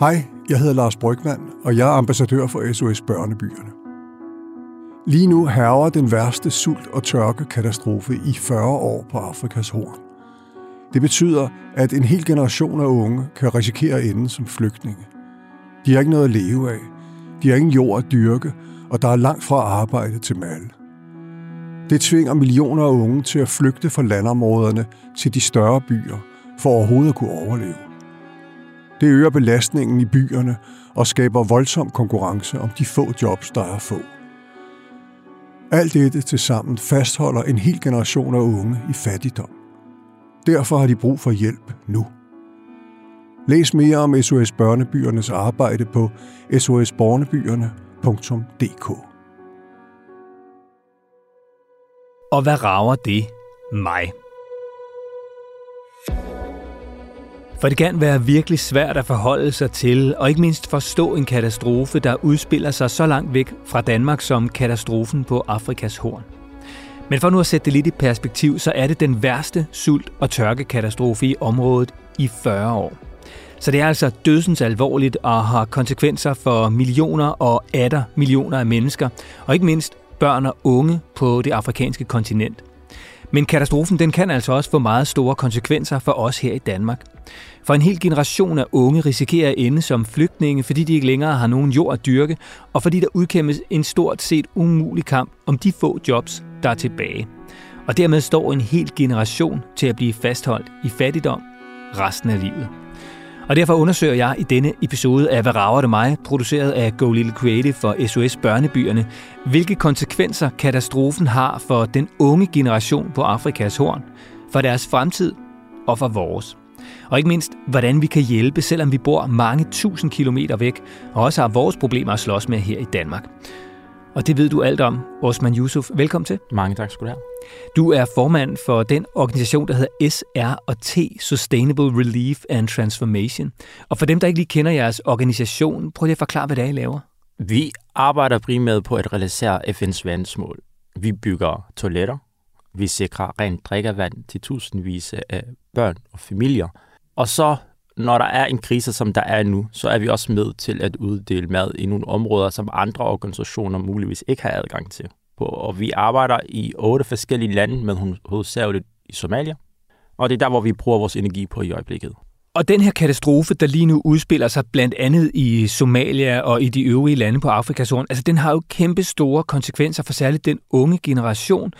Hej, jeg hedder Lars Brygman, og jeg er ambassadør for SOS Børnebyerne. Lige nu hærger den værste sult- og tørkekatastrofe i 40 år på Afrikas horn. Det betyder, at en hel generation af unge kan risikere at ende som flygtninge. De har ikke noget at leve af. De har ingen jord at dyrke, og der er langt fra arbejde til mal. Det tvinger millioner af unge til at flygte fra landområderne til de større byer, for overhovedet at kunne overleve. Det øger belastningen i byerne og skaber voldsom konkurrence om de få jobs, der er få. Alt dette til sammen fastholder en hel generation af unge i fattigdom. Derfor har de brug for hjælp nu. Læs mere om SOS Børnebyernes arbejde på sosbornebyerne.dk. Og hvad rager det mig? For det kan være virkelig svært at forholde sig til, og ikke mindst forstå en katastrofe, der udspiller sig så langt væk fra Danmark som katastrofen på Afrikas horn. Men for nu at sætte det lidt i perspektiv, så er det den værste sult- og tørkekatastrofe i området i 40 år. Så det er altså dødsens alvorligt og har konsekvenser for millioner og atter millioner af mennesker, og ikke mindst børn og unge på det afrikanske kontinent. Men katastrofen den kan altså også få meget store konsekvenser for os her i Danmark. For en hel generation af unge risikerer at ende som flygtninge, fordi de ikke længere har nogen jord at dyrke, og fordi der udkæmpes en stort set umulig kamp om de få jobs, der er tilbage. Og dermed står en hel generation til at blive fastholdt i fattigdom resten af livet. Og derfor undersøger jeg i denne episode af Hvad rager det mig, produceret af Go Little Creative for SOS Børnebyerne, hvilke konsekvenser katastrofen har for den unge generation på Afrikas horn, for deres fremtid og for vores. Og ikke mindst, hvordan vi kan hjælpe, selvom vi bor mange tusind kilometer væk, og også har vores problemer at slås med her i Danmark. Og det ved du alt om, Osman Yusuf. Velkommen til. Mange tak skal du have. Du er formand for den organisation, der hedder SR&T, Sustainable Relief and Transformation. Og for dem, der ikke lige kender jeres organisation, prøv lige at forklare, hvad det er, I laver. Vi arbejder primært på at realisere FN's verdensmål. Vi bygger toiletter, vi sikrer rent drikkevand til tusindvis af børn og familier. Og så, når der er en krise, som der er nu, så er vi også med til at uddele mad i nogle områder, som andre organisationer muligvis ikke har adgang til. Og vi arbejder i otte forskellige lande, men hovedsageligt i Somalia. Og det er der, hvor vi bruger vores energi på i øjeblikket. Og den her katastrofe, der lige nu udspiller sig blandt andet i Somalia og i de øvrige lande på Afrikas Horn, altså den har jo kæmpe store konsekvenser for særligt den unge generation,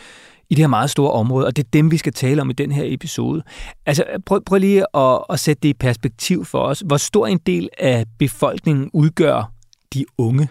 i det her meget store område, og det er dem, vi skal tale om i den her episode. Altså, prøv, prøv lige at, at sætte det i perspektiv for os. Hvor stor en del af befolkningen udgør de unge?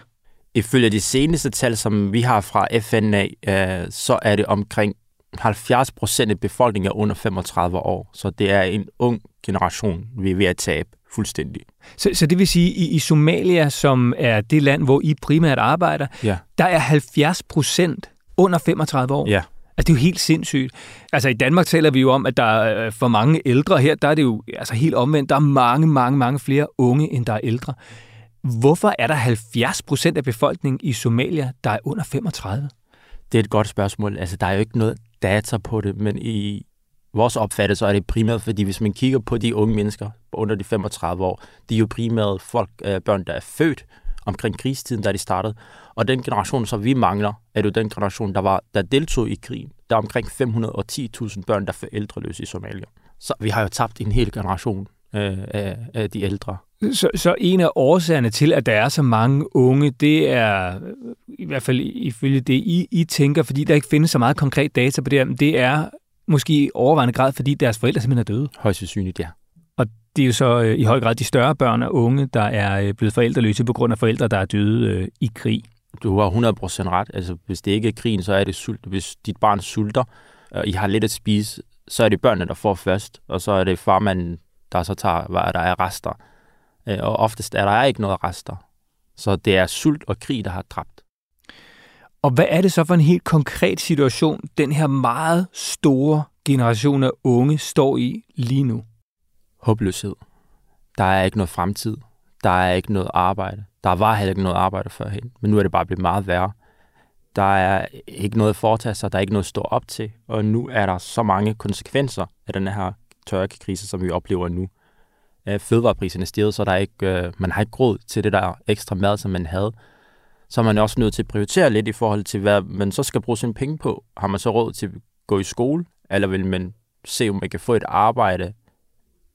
Ifølge de seneste tal, som vi har fra FN af, øh, så er det omkring 70 procent af befolkningen er under 35 år. Så det er en ung generation, vi er ved at tabe fuldstændig. Så, så det vil sige, i, i Somalia, som er det land, hvor I primært arbejder, ja. der er 70 procent under 35 år? Ja. Altså, det er jo helt sindssygt. Altså, i Danmark taler vi jo om, at der er øh, for mange ældre. Her der er det jo altså, helt omvendt. Der er mange, mange, mange flere unge, end der er ældre. Hvorfor er der 70 procent af befolkningen i Somalia, der er under 35? Det er et godt spørgsmål. Altså, der er jo ikke noget data på det, men i vores opfattelse er det primært, fordi hvis man kigger på de unge mennesker under de 35 år, de er jo primært folk, øh, børn, der er født omkring krigstiden, da de startede. Og den generation, som vi mangler, er jo den generation, der, var, der deltog i krigen. Der er omkring 510.000 børn, der er forældreløse i Somalia. Så vi har jo tabt en hel generation øh, af, af de ældre. Så, så en af årsagerne til, at der er så mange unge, det er i hvert fald ifølge det, I, I tænker, fordi der ikke findes så meget konkret data på det det er måske i overvejende grad, fordi deres forældre simpelthen er døde. Højst sandsynligt, ja. Det er jo så øh, i høj grad de større børn og unge, der er øh, blevet forældreløse på grund af forældre, der er døde øh, i krig. Du har 100% ret. Altså, hvis det ikke er krigen, så er det sult. Hvis dit barn sulter, og I har lidt at spise, så er det børnene, der får først, og så er det farmanden, der så tager, hvad der er rester. Og oftest er der ikke noget rester. Så det er sult og krig, der har dræbt. Og hvad er det så for en helt konkret situation, den her meget store generation af unge står i lige nu? Håbløshed. Der er ikke noget fremtid. Der er ikke noget arbejde. Der var heller ikke noget arbejde førhen, men nu er det bare blevet meget værre. Der er ikke noget at foretage sig, der er ikke noget at stå op til, og nu er der så mange konsekvenser af den her tørkekrise, som vi oplever nu. Øh, fødevarepriserne fødevarepriserne stiger, så der er ikke, øh, man har ikke råd til det der ekstra mad, som man havde. Så er man også nødt til at prioritere lidt i forhold til, hvad man så skal bruge sine penge på. Har man så råd til at gå i skole, eller vil man se, om man kan få et arbejde,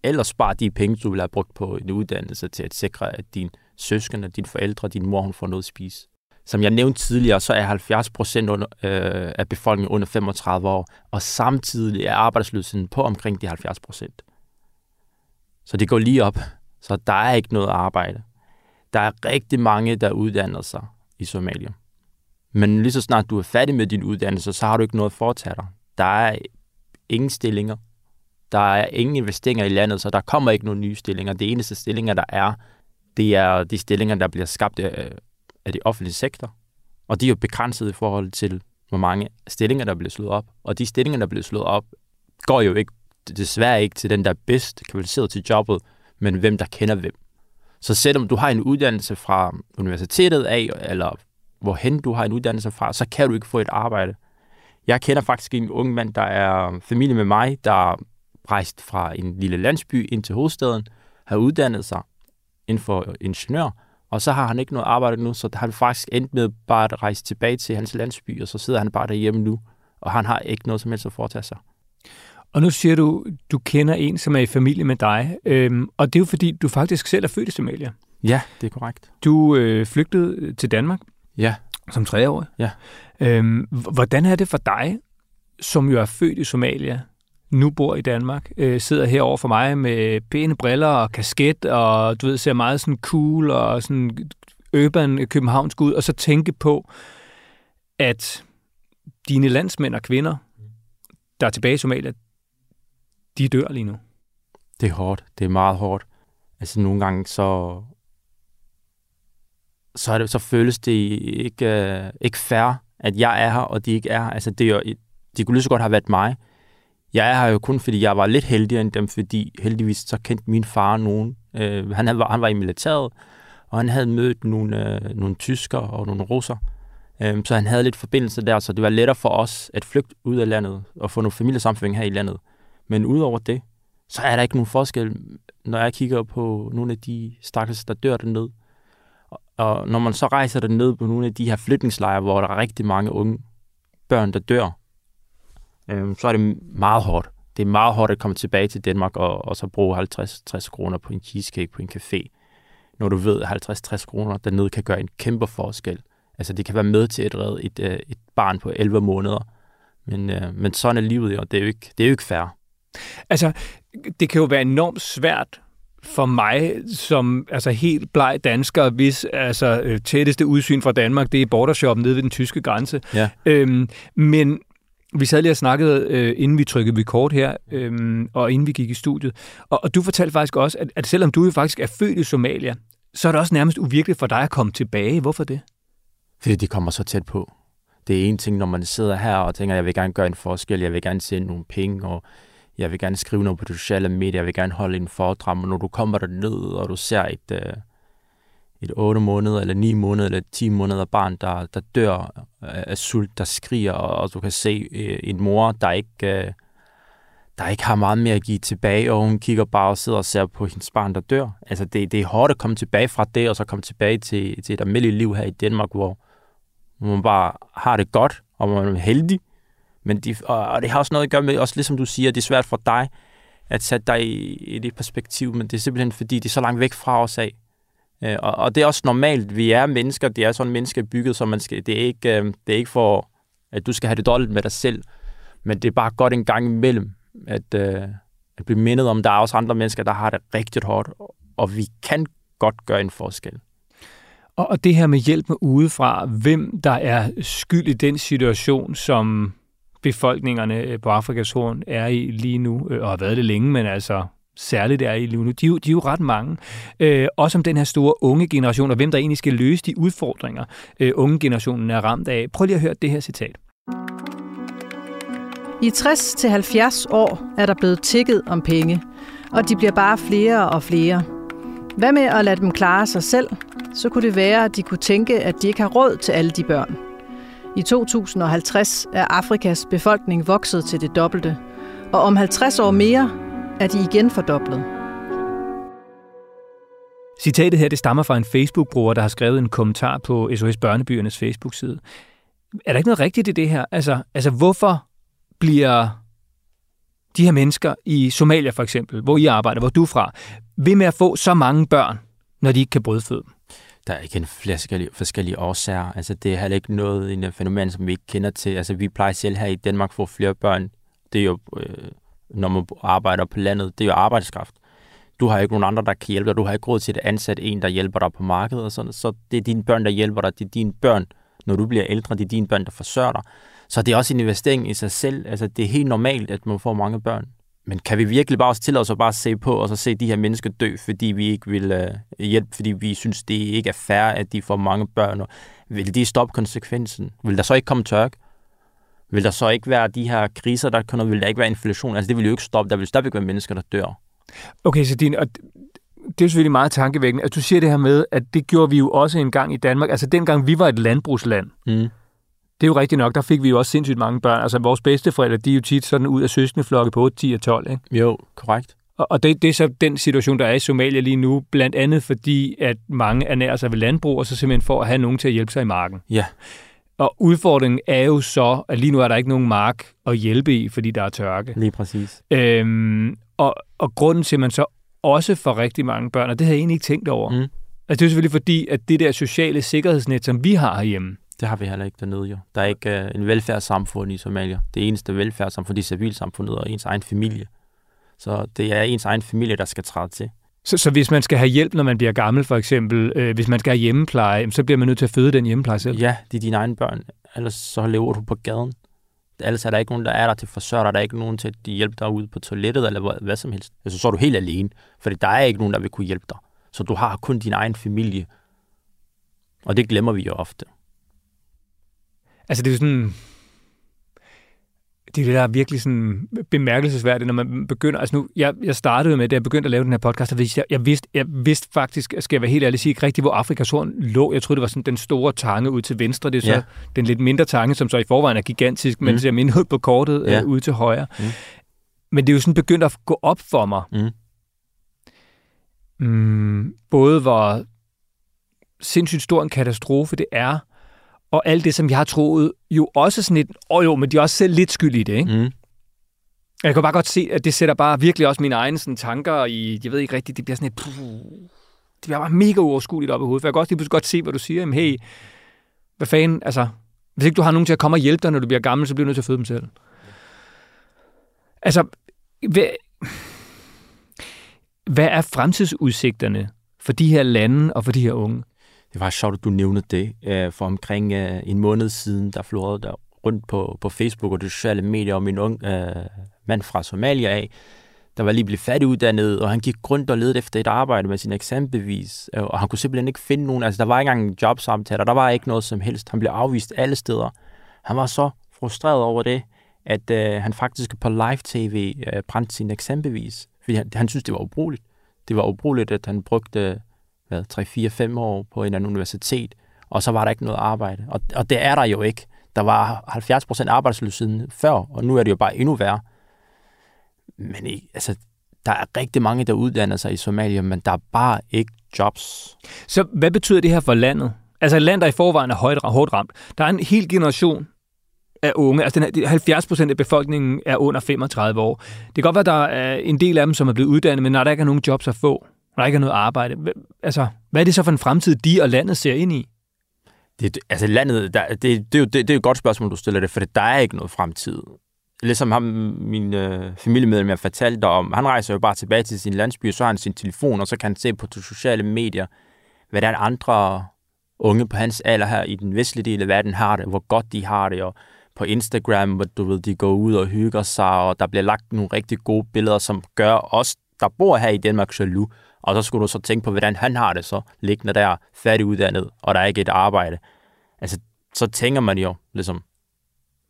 eller spare de penge, du vil have brugt på en uddannelse til at sikre, at din søskende, dine forældre, din mor, hun får noget at spise. Som jeg nævnte tidligere, så er 70 procent øh, af befolkningen under 35 år, og samtidig er arbejdsløsheden på omkring de 70 procent. Så det går lige op. Så der er ikke noget arbejde. Der er rigtig mange, der uddanner sig i Somalia. Men lige så snart du er færdig med din uddannelse, så har du ikke noget at foretage dig. Der er ingen stillinger. Der er ingen investeringer i landet, så der kommer ikke nogen nye stillinger. Det eneste stillinger, der er, det er de stillinger, der bliver skabt af, af de offentlige sektor. Og de er jo begrænset i forhold til, hvor mange stillinger, der bliver slået op. Og de stillinger, der bliver slået op, går jo ikke, desværre ikke til den, der er bedst kvalificeret til jobbet, men hvem der kender hvem. Så selvom du har en uddannelse fra universitetet af, eller hvorhen du har en uddannelse fra, så kan du ikke få et arbejde. Jeg kender faktisk en ung mand, der er familie med mig, der rejst fra en lille landsby ind til hovedstaden, har uddannet sig inden for ingeniør, og så har han ikke noget arbejde nu, så han faktisk endt med bare at rejse tilbage til hans landsby, og så sidder han bare derhjemme nu, og han har ikke noget som helst at foretage sig. Og nu siger du, du kender en, som er i familie med dig, øhm, og det er jo fordi, du faktisk selv er født i Somalia. Ja, det er korrekt. Du øh, flygtede til Danmark. Ja. Som treårig. Ja. Øhm, hvordan er det for dig, som jo er født i Somalia, nu bor i Danmark, øh, sidder herover for mig med pæne briller og kasket, og du ved, ser meget sådan cool og sådan urban øh, københavnsk ud, og så tænke på, at dine landsmænd og kvinder, der er tilbage i Somalia, de dør lige nu. Det er hårdt. Det er meget hårdt. Altså nogle gange så så, er det, så føles det ikke, øh, ikke fair, at jeg er her, og de ikke er her. Altså, det er jo, de kunne lige så godt have været mig. Jeg er her jo kun, fordi jeg var lidt heldigere end dem, fordi heldigvis så kendte min far nogen. Øh, han, havde, han var i militæret, og han havde mødt nogle, øh, nogle tysker og nogle russer. Øh, så han havde lidt forbindelse der, så det var lettere for os at flygte ud af landet og få nogle familiesamføring her i landet. Men udover det, så er der ikke nogen forskel, når jeg kigger på nogle af de stakkels, der dør dernede. Og når man så rejser der ned på nogle af de her flytningslejre, hvor der er rigtig mange unge børn, der dør, øh, så er det meget hårdt. Det er meget hårdt at komme tilbage til Danmark og, og så bruge 50-60 kroner på en cheesecake på en café. Når du ved, at 50-60 kroner dernede kan gøre en kæmpe forskel. Altså det kan være med til at redde et, øh, et barn på 11 måneder. Men, øh, men sådan er livet, og det er jo ikke, det er jo ikke fair. Altså, det kan jo være enormt svært for mig som altså helt bleg dansker, hvis altså øh, tætteste udsyn fra Danmark, det er bordershoppen nede ved den tyske grænse. Ja. Øhm, men vi sad lige og snakkede, øh, inden vi trykkede record her, øh, og inden vi gik i studiet. Og, og du fortalte faktisk også, at, at selvom du jo faktisk er født i Somalia, så er det også nærmest uvirkeligt for dig at komme tilbage. Hvorfor det? Fordi de kommer så tæt på. Det er en ting, når man sidder her og tænker, jeg vil gerne gøre en forskel, jeg vil gerne sende nogle penge, og jeg vil gerne skrive noget på de sociale medier, jeg vil gerne holde en foredrag, men når du kommer der ned, og du ser et, øh, et 8 måneder, eller 9 måneder, eller 10 måneder barn, der, der dør af sult, der skriger, og, og du kan se øh, en mor, der ikke, øh, der ikke har meget mere at give tilbage, og hun kigger bare og sidder og ser på hendes barn, der dør. Altså, det, det er hårdt at komme tilbage fra det, og så komme tilbage til, til et almindeligt liv her i Danmark, hvor man bare har det godt, og man er heldig, men de, og, og det har også noget at gøre med, også ligesom du siger, det er svært for dig at sætte dig i, i det perspektiv, men det er simpelthen fordi, det er så langt væk fra os af. Øh, og, og det er også normalt. Vi er mennesker, det er sådan mennesker bygget, så man skal, det, er ikke, øh, det er ikke for, at du skal have det dårligt med dig selv, men det er bare godt en gang imellem, at, øh, at blive mindet om, at der er også andre mennesker, der har det rigtig hårdt, og vi kan godt gøre en forskel. Og, og det her med hjælp med udefra, hvem der er skyld i den situation, som befolkningerne øh, på Afrikas horn er i lige nu, øh, og har været det længe, men altså særligt er i lige nu. De, er jo, de er jo ret mange. Øh, også om den her store unge generation, og hvem der egentlig skal løse de udfordringer, øh, unge generationen er ramt af. Prøv lige at høre det her citat. I 60-70 år er der blevet tikket om penge, og de bliver bare flere og flere. Hvad med at lade dem klare sig selv? Så kunne det være, at de kunne tænke, at de ikke har råd til alle de børn. I 2050 er Afrikas befolkning vokset til det dobbelte, og om 50 år mere er de igen fordoblet. Citatet her, det stammer fra en Facebook-bruger, der har skrevet en kommentar på SOS Børnebyernes Facebook-side. Er der ikke noget rigtigt i det her? Altså, altså hvorfor bliver de her mennesker i Somalia for eksempel, hvor I arbejder, hvor du er fra, ved med at få så mange børn, når de ikke kan brødføde dem? Der er ikke en flere forskellige, forskellige årsager. Altså, det er heller ikke noget en fænomen, som vi ikke kender til. Altså, vi plejer selv her i Danmark at få flere børn. Det er jo, øh, når man arbejder på landet, det er jo arbejdskraft. Du har ikke nogen andre, der kan hjælpe dig. Du har ikke råd til at ansætte en, der hjælper dig på markedet. Og sådan. Så det er dine børn, der hjælper dig. Det er dine børn, når du bliver ældre. Det er dine børn, der forsørger dig. Så det er også en investering i sig selv. Altså, det er helt normalt, at man får mange børn. Men kan vi virkelig bare også tillade os at bare se på, og så se de her mennesker dø, fordi vi ikke vil uh, hjælpe, fordi vi synes, det ikke er fair, at de får mange børn? Og vil de stoppe konsekvensen? Vil der så ikke komme tørk? Vil der så ikke være de her kriser, der kommer? Vil der ikke være inflation? Altså, det vil jo ikke stoppe. Der vil stadigvæk være mennesker, der dør. Okay, så din, og det er selvfølgelig meget tankevækkende, at du siger det her med, at det gjorde vi jo også en gang i Danmark. Altså, dengang vi var et landbrugsland, mm det er jo rigtigt nok, der fik vi jo også sindssygt mange børn. Altså vores bedsteforældre, de er jo tit sådan ud af søskendeflokke på 8, 10 og 12, ikke? Jo, korrekt. Og, og det, det er så den situation, der er i Somalia lige nu, blandt andet fordi, at mange ernærer sig ved landbrug, og så simpelthen for at have nogen til at hjælpe sig i marken. Ja. Og udfordringen er jo så, at lige nu er der ikke nogen mark at hjælpe i, fordi der er tørke. Lige præcis. Øhm, og, og grunden til, at man så også får rigtig mange børn, og det har jeg egentlig ikke tænkt over. Mm. Altså det er selvfølgelig fordi, at det der sociale sikkerhedsnet, som vi har herhjemme, det har vi heller ikke dernede jo. Der er ikke uh, en velfærdssamfund i Somalia. Det eneste velfærdssamfund, det er civilsamfundet og ens egen familie. Så det er ens egen familie, der skal træde til. Så, så hvis man skal have hjælp, når man bliver gammel, for eksempel, øh, hvis man skal have hjemmepleje, så bliver man nødt til at føde den hjemmepleje selv? Ja, det er dine egne børn. Ellers så lever du på gaden. Ellers er der ikke nogen, der er der til forsørge dig. Der er ikke nogen til at hjælpe dig ud på toilettet eller hvad, hvad som helst. Altså, så er du helt alene, fordi der er ikke nogen, der vil kunne hjælpe dig. Så du har kun din egen familie. Og det glemmer vi jo ofte. Altså, det er jo sådan... Det er det, der er virkelig sådan bemærkelsesværdigt, når man begynder... Altså nu, jeg, jeg startede med, da jeg begyndte at lave den her podcast, jeg, jeg, vidste, jeg vidste faktisk, skal jeg være helt ærlig sige, ikke rigtigt, hvor Afrikas horn lå. Jeg troede, det var sådan den store tange ud til venstre. Det er så ja. den lidt mindre tange, som så i forvejen er gigantisk, mm. men ser mindre ud på kortet ja. øh, ude til højre. Mm. Men det er jo sådan begyndt at gå op for mig. Mm. Mm, både hvor sindssygt stor en katastrofe det er, og alt det, som jeg har troet, jo også sådan et, åh oh jo, men de er også selv lidt skyld i det, ikke? Mm. Jeg kan bare godt se, at det sætter bare virkelig også mine egne sådan, tanker i, jeg ved ikke rigtigt, det bliver sådan et, puh, det bliver bare mega uoverskueligt op i hovedet, for jeg kan også lige godt se, hvad du siger, jamen hey, hvad fanden, altså, hvis ikke du har nogen til at komme og hjælpe dig, når du bliver gammel, så bliver du nødt til at føde dem selv. Altså, hvad, hvad er fremtidsudsigterne for de her lande og for de her unge? Det var sjovt, at du nævnte det. Øh, for omkring øh, en måned siden, der florede der rundt på, på Facebook og de sociale medier om en ung øh, mand fra Somalia af, der var lige blevet færdiguddannet, og han gik rundt og ledte efter et arbejde med sin eksamenbevis, øh, og han kunne simpelthen ikke finde nogen. Altså, der var ikke engang en jobsamtale, der var ikke noget som helst. Han blev afvist alle steder. Han var så frustreret over det, at øh, han faktisk på live-tv øh, brændte sin eksamenbevis, fordi han, han synes, det var ubrugeligt. Det var ubrugeligt, at han brugte hvad, 3-4-5 år på en eller anden universitet, og så var der ikke noget arbejde. Og, og det er der jo ikke. Der var 70% arbejdsløshed før, og nu er det jo bare endnu værre. Men altså, der er rigtig mange, der uddanner sig i Somalia, men der er bare ikke jobs. Så hvad betyder det her for landet? Altså et land, der i forvejen er højt, hårdt ramt. Der er en hel generation af unge, altså den 70 procent af befolkningen er under 35 år. Det kan godt være, at der er en del af dem, som er blevet uddannet, men når der ikke er nogen jobs at få, når der ikke er noget arbejde. Altså, hvad er det så for en fremtid, de og landet ser ind i? Det, altså landet, der, det, det, det, det, det er et godt spørgsmål, du stiller det, for der er ikke noget fremtid. Ligesom ham, min øh, familiemedlem, jeg fortalte om, han rejser jo bare tilbage til sin landsby, og så har han sin telefon, og så kan han se på de sociale medier, hvad der er andre unge på hans alder her i den vestlige del af verden har det, hvor godt de har det, og på Instagram, hvor du ved, de går ud og hygger sig, og der bliver lagt nogle rigtig gode billeder, som gør os, der bor her i Danmark, jaloux. Og så skulle du så tænke på, hvordan han har det så, liggende der, færdiguddannet, og der er ikke et arbejde. Altså, så tænker man jo, ligesom,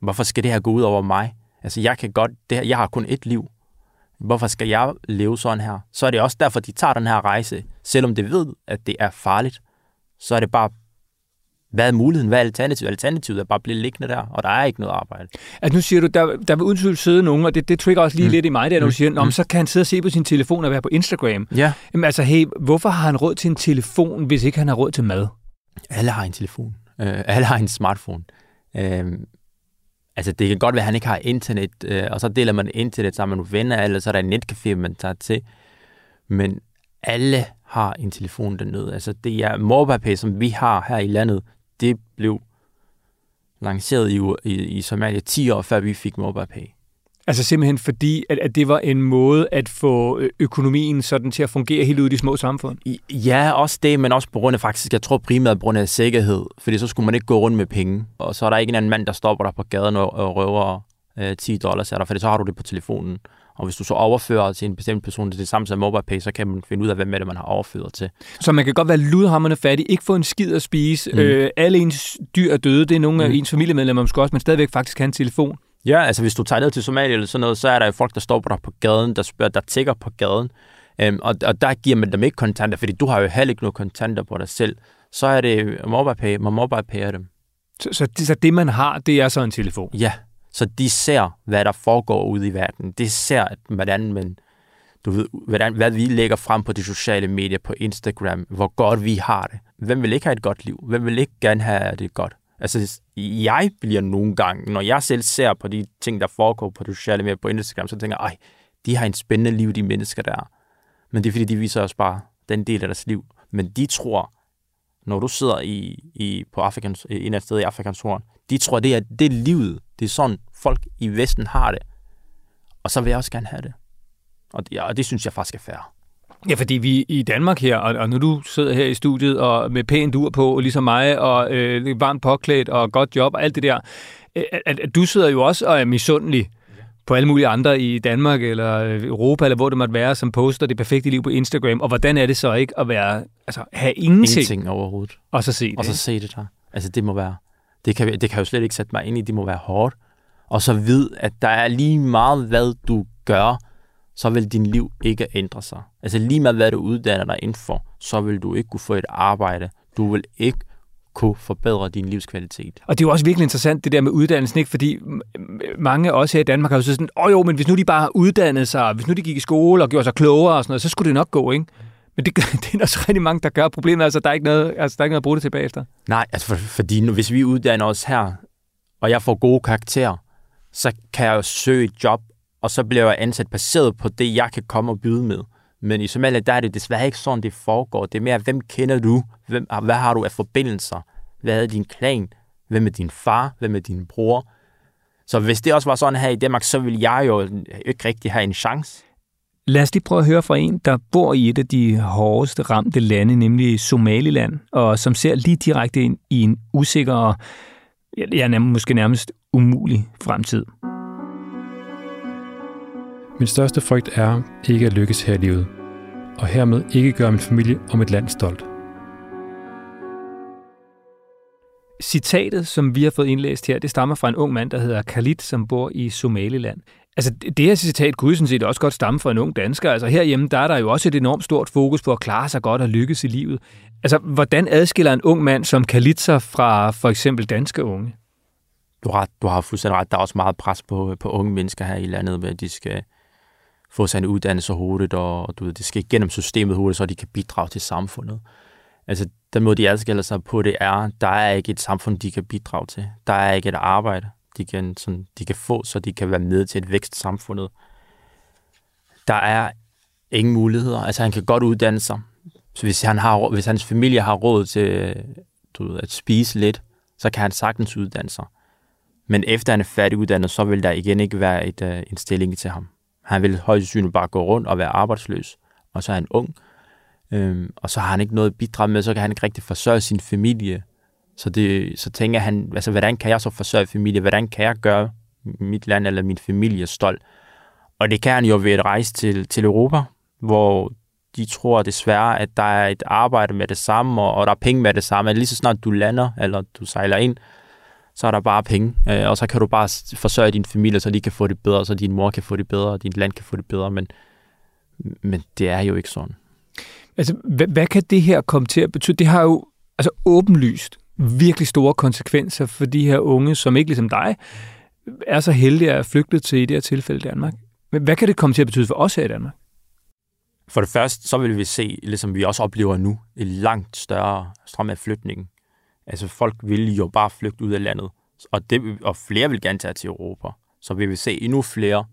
hvorfor skal det her gå ud over mig? Altså, jeg kan godt, det her, jeg har kun et liv. Hvorfor skal jeg leve sådan her? Så er det også derfor, de tager den her rejse. Selvom de ved, at det er farligt, så er det bare hvad er muligheden? Hvad er alternativet? Alternativet er bare at blive liggende der, og der er ikke noget arbejde. Altså nu siger du, der, der vil uden tvivl sidde nogen, og det, det trigger også lige mm. lidt i mig, der, når mm. du siger, mm. så kan han sidde og se på sin telefon og være på Instagram. Ja. Jamen altså, hey, hvorfor har han råd til en telefon, hvis ikke han har råd til mad? Alle har en telefon. Øh, alle har en smartphone. Øh, altså, det kan godt være, at han ikke har internet, øh, og så deler man internet sammen med nogle venner, eller så er der en netcafé, man tager til. Men alle har en telefon dernede. Altså, det er MobilePay, som vi har her i landet, det blev lanceret i, i, i Somalia 10 år før vi fik MobilePay. Altså simpelthen fordi, at, at det var en måde at få øh, økonomien sådan til at fungere helt ud i de små samfund? Ja, også det, men også på grund af faktisk, jeg tror primært på grund af sikkerhed, fordi så skulle man ikke gå rundt med penge, og så er der ikke en anden mand, der stopper dig på gaden og, og røver øh, 10 dollars af dig, fordi så har du det på telefonen. Og hvis du så overfører til en bestemt person til det samme som MobilePay, så kan man finde ud af, hvem er det, man har overført til. Så man kan godt være ludhammerne fattig, ikke få en skid at spise, mm. øh, alle ens dyr er døde, det er nogle mm. af ens familiemedlemmer måske også, men stadigvæk faktisk have en telefon. Ja, altså hvis du tager ned til Somalia eller sådan noget, så er der jo folk, der står på dig på gaden, der spørger, der tigger på gaden. Øhm, og, og der giver man dem ikke kontanter, fordi du har jo heller ikke noget kontanter på dig selv. Så er det MobilePay, man MobilePayer dem. Så, så, det, så det, man har, det er så en telefon? Ja, så de ser, hvad der foregår ude i verden. De ser, hvordan man, du ved, hvordan, hvad vi lægger frem på de sociale medier, på Instagram, hvor godt vi har det. Hvem vil ikke have et godt liv? Hvem vil ikke gerne have det godt? Altså, jeg bliver nogle gange, når jeg selv ser på de ting, der foregår på de sociale medier på Instagram, så tænker jeg, ej, de har en spændende liv, de mennesker der. Men det er fordi, de viser os bare den del af deres liv. Men de tror, når du sidder i, i, på Afrikans, øh, en eller sted i Afrikans horn, de tror, det er, det er livet. Det er sådan, folk i Vesten har det. Og så vil jeg også gerne have det. Og, ja, og det synes jeg faktisk er fair. Ja, fordi vi i Danmark her, og, og nu du sidder her i studiet og med pænt ur på, ligesom mig, og øh, varmt påklædt og godt job og alt det der, at, at, at du sidder jo også og er misundelig på alle mulige andre i Danmark eller Europa, eller hvor det måtte være, som poster det perfekte liv på Instagram. Og hvordan er det så ikke at være, altså have ingenting? Ingenting overhovedet. Og så se det. Og så se det der. Altså det må være, det kan, det kan jo slet ikke sætte mig ind i, det må være hårdt. Og så vid, at der er lige meget, hvad du gør, så vil din liv ikke ændre sig. Altså lige med, hvad du uddanner dig inden for, så vil du ikke kunne få et arbejde. Du vil ikke kunne forbedre din livskvalitet. Og det er jo også virkelig interessant, det der med uddannelsen, ikke? fordi mange af os her i Danmark har jo sådan, åh oh, jo, men hvis nu de bare uddannede sig, hvis nu de gik i skole og gjorde sig klogere og sådan noget, så skulle det nok gå, ikke? Men det, det er også rigtig mange, der gør. Problemet er altså, der er ikke noget, altså, der er ikke noget at bruge det tilbage efter. Nej, altså for, fordi nu, hvis vi uddanner os her, og jeg får gode karakterer, så kan jeg jo søge et job, og så bliver jeg ansat baseret på det, jeg kan komme og byde med. Men i Somalia, der er det desværre ikke sådan, det foregår. Det er mere, hvem kender du? Hvem, hvad har du af forbindelser? Hvad er din klan? Hvem er din far? Hvem er din bror? Så hvis det også var sådan her i Danmark, så vil jeg jo ikke rigtig have en chance. Lad os lige prøve at høre fra en, der bor i et af de hårdeste ramte lande, nemlig Somaliland, og som ser lige direkte ind i en usikker og ja, måske nærmest umulig fremtid. Min største frygt er ikke at lykkes her i livet, og hermed ikke gøre min familie om et land stolt. Citatet, som vi har fået indlæst her, det stammer fra en ung mand, der hedder Khalid, som bor i Somaliland. Altså, det her citat kunne sådan set også godt stamme fra en ung dansker. Altså, herhjemme, der er der jo også et enormt stort fokus på at klare sig godt og lykkes i livet. Altså, hvordan adskiller en ung mand som Khalid sig fra for eksempel danske unge? Du har, du har fuldstændig ret. Der er også meget pres på, på unge mennesker her i landet, med at de skal få sig en uddannelse hurtigt, og du ved, det skal igennem systemet hurtigt, så de kan bidrage til samfundet. Altså, den måde, de adskiller sig på, det er, der er ikke et samfund, de kan bidrage til. Der er ikke et arbejde, de kan, sådan, de kan få, så de kan være med til et vækstsamfundet. Der er ingen muligheder. Altså, han kan godt uddanne sig. Så hvis, han har, hvis hans familie har råd til du ved, at spise lidt, så kan han sagtens uddanne sig. Men efter han er færdiguddannet, så vil der igen ikke være et, uh, en stilling til ham. Han vil højst sandsynligt bare gå rundt og være arbejdsløs, og så er han ung, øhm, og så har han ikke noget at bidrage med, så kan han ikke rigtig forsørge sin familie. Så, det, så tænker han, altså, hvordan kan jeg så forsørge familie? Hvordan kan jeg gøre mit land eller min familie stolt? Og det kan han jo ved at rejse til, til Europa, hvor de tror desværre, at der er et arbejde med det samme, og, og der er penge med det samme. Lige så snart du lander, eller du sejler ind, så er der bare penge, øh, og så kan du bare forsørge din familie, så de kan få det bedre, så din mor kan få det bedre, og din land kan få det bedre, men, men det er jo ikke sådan. Altså, hvad, hvad kan det her komme til at betyde? Det har jo altså åbenlyst virkelig store konsekvenser for de her unge, som ikke ligesom dig, er så heldige at flygte til i det her tilfælde Danmark. Men hvad kan det komme til at betyde for os her i Danmark? For det første, så vil vi se, ligesom vi også oplever nu, en langt større strøm af flygtninge. Altså folk vil jo bare flygte ud af landet, og, det, og flere vil gerne tage til Europa. Så vi vil se endnu flere,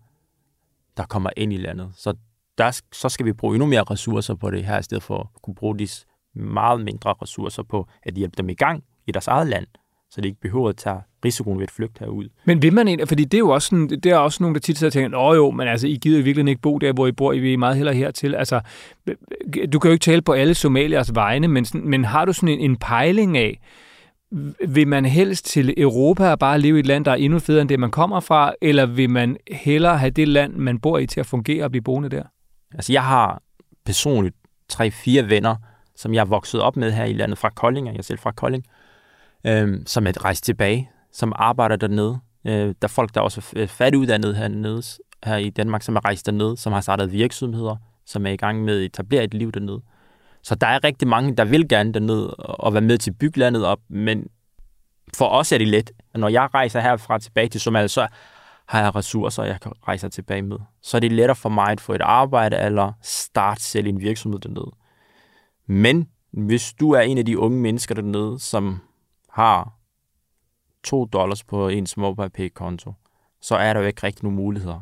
der kommer ind i landet. Så der, så skal vi bruge endnu mere ressourcer på det her, i stedet for at kunne bruge de meget mindre ressourcer på at hjælpe dem i gang i deres eget land, så de ikke behøver at tage risikoen ved at flygte herud. Men vil man egentlig, fordi det er jo også sådan, det er også nogen, der tit sidder og tænker, åh jo, men altså, I gider virkelig ikke bo der, hvor I bor, I vil meget hellere hertil. Altså, du kan jo ikke tale på alle somaliers vegne, men, men har du sådan en, en pejling af, vil man helst til Europa og bare leve i et land, der er endnu federe end det, man kommer fra, eller vil man hellere have det land, man bor i, til at fungere og blive boende der? Altså, jeg har personligt tre-fire venner, som jeg er vokset op med her i landet fra Kolding, og jeg er selv fra Kolding, øh, som er rejst tilbage, som arbejder dernede. Øh, der er folk, der også er færdiguddannet hernede, her i Danmark, som er rejst dernede, som har startet virksomheder, som er i gang med at etablere et liv dernede. Så der er rigtig mange, der vil gerne dernede og være med til at bygge landet op, men for os er det let. Når jeg rejser herfra tilbage til Somalia, så har jeg ressourcer, jeg kan rejse tilbage med. Så er det lettere for mig at få et arbejde eller starte selv en virksomhed dernede. Men hvis du er en af de unge mennesker dernede, som har 2 dollars på ens MobilePay-konto, så er der jo ikke rigtig nogen muligheder.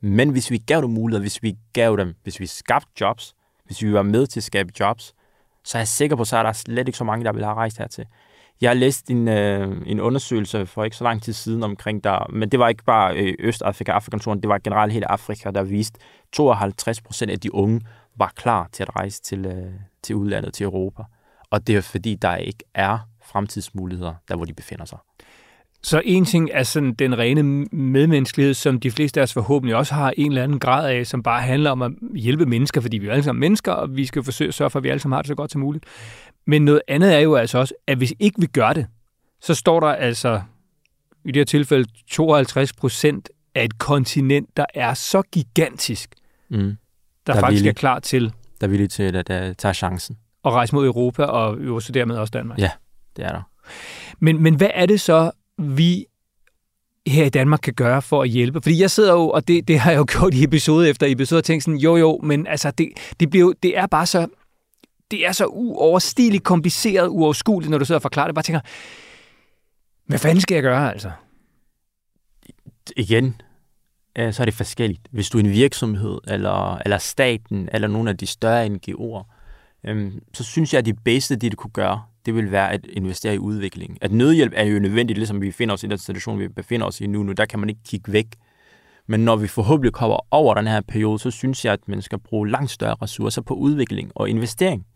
Men hvis vi gav dem muligheder, hvis vi gav dem, hvis vi skabte jobs, hvis vi var med til at skabe jobs, så er jeg sikker på, så er der slet ikke så mange, der vil have rejst hertil. Jeg har læst en, øh, en undersøgelse for ikke så lang tid siden omkring der, men det var ikke bare øh, Østafrika, Afrikanturen, det var generelt hele Afrika, der viste 52 procent af de unge var klar til at rejse til, øh, til udlandet, til Europa. Og det er fordi, der ikke er fremtidsmuligheder, der hvor de befinder sig. Så en ting er sådan den rene medmenneskelighed, som de fleste af os forhåbentlig også har en eller anden grad af, som bare handler om at hjælpe mennesker, fordi vi er alle sammen mennesker, og vi skal forsøge at sørge for, at vi alle sammen har det så godt som muligt. Men noget andet er jo altså også, at hvis ikke vi gør det, så står der altså i det her tilfælde 52 procent af et kontinent, der er så gigantisk, mm. der, der faktisk villig, er klar til der er villig til at, at tage chancen. Og rejse mod Europa, og jo så dermed også Danmark. Ja, det er der. Men, men hvad er det så, vi her i Danmark kan gøre for at hjælpe? Fordi jeg sidder jo, og det, det har jeg jo gjort i episode efter episode, og tænkt sådan, jo jo, men altså, det, det, bliver, det er bare så det er så uoverstigeligt kompliceret, uoverskueligt, når du sidder og forklarer det. Bare tænker, hvad fanden skal jeg gøre, altså? Igen, øh, så er det forskelligt. Hvis du er en virksomhed, eller, eller staten, eller nogle af de større NGO'er, øhm, så synes jeg, at det bedste, det du kunne gøre, det vil være at investere i udvikling. At nødhjælp er jo nødvendigt, ligesom vi befinder os i den situation, vi befinder os i nu. Nu der kan man ikke kigge væk. Men når vi forhåbentlig kommer over den her periode, så synes jeg, at man skal bruge langt større ressourcer på udvikling og investering.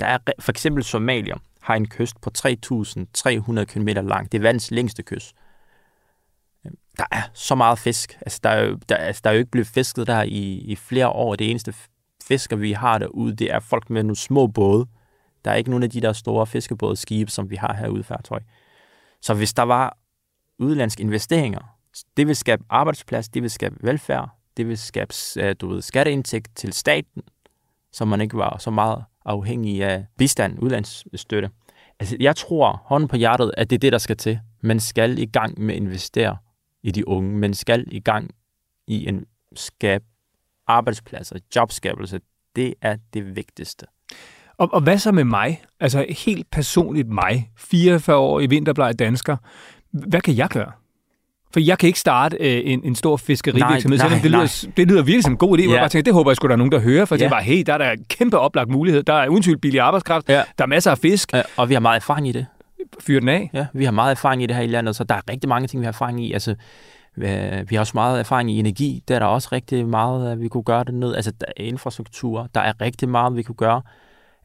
Der er for eksempel Somalia har en kyst på 3.300 km lang. Det er verdens længste kyst. Der er så meget fisk. Altså, der, er jo, der, altså, der er jo ikke blevet fisket der i, i flere år. Det eneste fisker, vi har derude, det er folk med nogle små både. Der er ikke nogen af de der store fiskebådskibe, som vi har herude i Færtøj. Så hvis der var udenlandske investeringer, det vil skabe arbejdsplads, det vil skabe velfærd, det vil skabe øh, du ved, skatteindtægt til staten, så man ikke var så meget afhængig af bistand, udlandsstøtte. Altså, jeg tror, hånden på hjertet, at det er det, der skal til. Man skal i gang med at investere i de unge. Man skal i gang i en skab arbejdspladser, jobskabelse. Det er det vigtigste. Og, og hvad så med mig? Altså helt personligt mig, 44 år i vinterbleget dansker. Hvad kan jeg gøre? For jeg kan ikke starte øh, en, en stor fiskerivirksomhed, nej, nej, det, lyder, det lyder virkelig som en god idé. Ja. Jeg bare tænker, det håber jeg sgu, der er nogen, der hører, for ja. det var, hey, der er der kæmpe oplagt mulighed. Der er uden billig arbejdskraft, ja. der er masser af fisk. Ja, og vi har meget erfaring i det. Fyr den af. Ja, vi har meget erfaring i det her i landet, så der er rigtig mange ting, vi har erfaring i. Altså, vi har også meget erfaring i energi. Der er der også rigtig meget, vi kunne gøre det ned. Altså, der er infrastruktur. Der er rigtig meget, vi kunne gøre.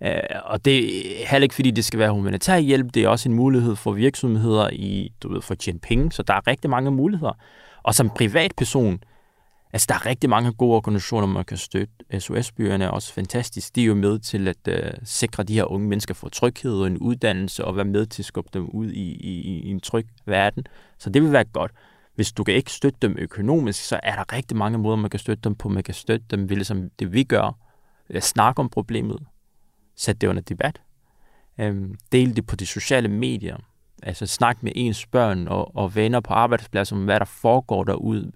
Øh, og det er heller ikke, fordi det skal være humanitær hjælp, det er også en mulighed for virksomheder i, du ved, for at tjene penge, så der er rigtig mange muligheder. Og som privatperson, altså der er rigtig mange gode organisationer, man kan støtte. SOS-byerne er også fantastisk. De er jo med til at uh, sikre de her unge mennesker for tryghed og en uddannelse, og være med til at skubbe dem ud i, i, i en tryg verden. Så det vil være godt. Hvis du kan ikke støtte dem økonomisk, så er der rigtig mange måder, man kan støtte dem på. Man kan støtte dem ved ligesom det, vi gør. Snakke om problemet, sætte det under debat. Øhm, del det på de sociale medier. Altså snak med ens børn og, og venner på arbejdspladsen om, hvad der foregår derude.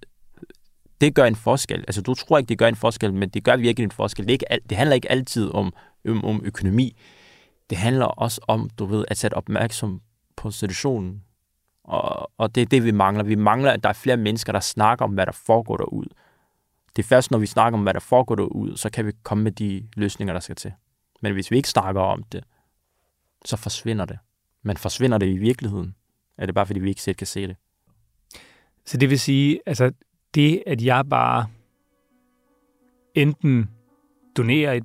Det gør en forskel. Altså du tror ikke, det gør en forskel, men det gør virkelig en forskel. Det, er ikke, det handler ikke altid om, om, om økonomi. Det handler også om, du ved, at sætte opmærksom på situationen. Og, og det er det, vi mangler. Vi mangler, at der er flere mennesker, der snakker om, hvad der foregår derude. Det er først, når vi snakker om, hvad der foregår derude, så kan vi komme med de løsninger, der skal til. Men hvis vi ikke snakker om det, så forsvinder det. Men forsvinder det i virkeligheden? Er det bare, fordi vi ikke selv kan se det? Så det vil sige, altså det, at jeg bare enten donerer et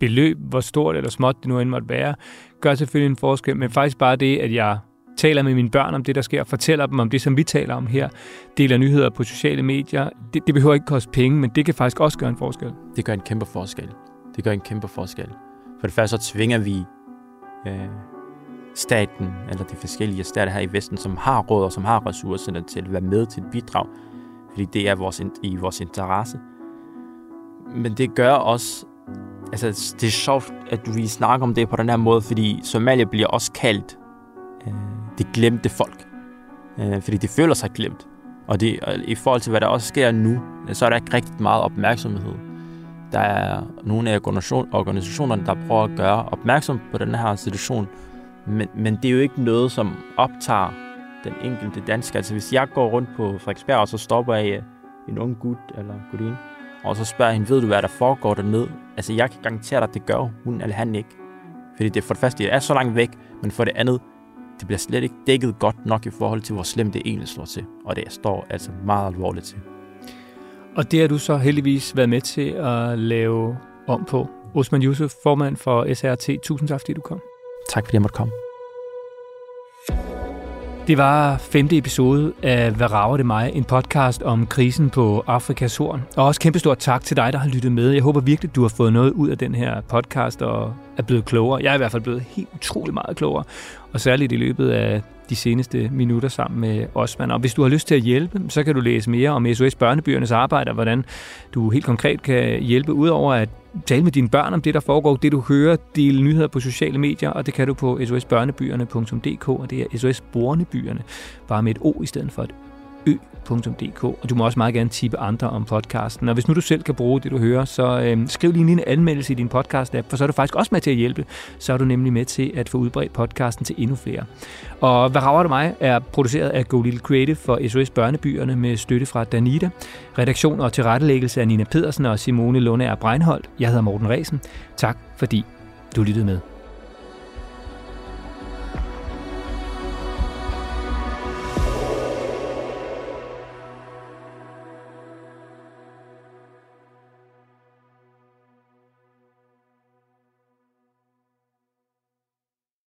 beløb, hvor stort eller småt det nu end måtte være, gør selvfølgelig en forskel, men faktisk bare det, at jeg taler med mine børn om det, der sker, fortæller dem om det, som vi taler om her, deler nyheder på sociale medier. Det, det behøver ikke koste penge, men det kan faktisk også gøre en forskel. Det gør en kæmpe forskel. Det gør en kæmpe forskel. For det første så tvinger vi øh, staten, eller de forskellige stater her i Vesten, som har råd og som har ressourcerne til at være med til et bidrag, fordi det er vores, i vores interesse. Men det gør også, altså det er sjovt, at vi snakker om det på den her måde, fordi Somalia bliver også kaldt øh, det glemte folk. Øh, fordi de føler sig glemt. Og det, i forhold til, hvad der også sker nu, så er der ikke rigtig meget opmærksomhed. Der er nogle af organisationerne, der prøver at gøre opmærksom på den her situation, men, men det er jo ikke noget, som optager den enkelte dansker. Altså hvis jeg går rundt på Frederiksberg, og så stopper jeg øh, en ung gut eller gudinde, og så spørger hende, ved du, hvad der foregår dernede? Altså jeg kan garantere dig, at det gør hun eller han ikke. Fordi det for det første det er så langt væk, men for det andet, det bliver slet ikke dækket godt nok i forhold til, hvor slemt det egentlig står til. Og det står altså meget alvorligt til. Og det har du så heldigvis været med til at lave om på. Osman Yusuf, formand for SRT. Tusind tak, fordi du kom. Tak fordi jeg måtte komme. Det var femte episode af Hvad rager det mig? En podcast om krisen på Afrikas Horn. Og også kæmpestort tak til dig, der har lyttet med. Jeg håber virkelig, du har fået noget ud af den her podcast og er blevet klogere. Jeg er i hvert fald blevet helt utrolig meget klogere. Og særligt i løbet af de seneste minutter sammen med Osman. Og hvis du har lyst til at hjælpe, så kan du læse mere om SOS Børnebyernes arbejde, og hvordan du helt konkret kan hjælpe, udover at tale med dine børn om det, der foregår, det du hører, dele nyheder på sociale medier, og det kan du på sosbørnebyerne.dk, og det er SOS Bornebyerne, bare med et O i stedet for et ø.dk, og du må også meget gerne tippe andre om podcasten. Og hvis nu du selv kan bruge det, du hører, så øh, skriv lige en lille anmeldelse i din podcast-app, for så er du faktisk også med til at hjælpe. Så er du nemlig med til at få udbredt podcasten til endnu flere. Og Hvad rager det mig er produceret af Go Little Creative for SOS Børnebyerne med støtte fra Danita. Redaktion og tilrettelæggelse af Nina Pedersen og Simone Lundager Breinholt. Jeg hedder Morten Resen. Tak fordi du lyttede med.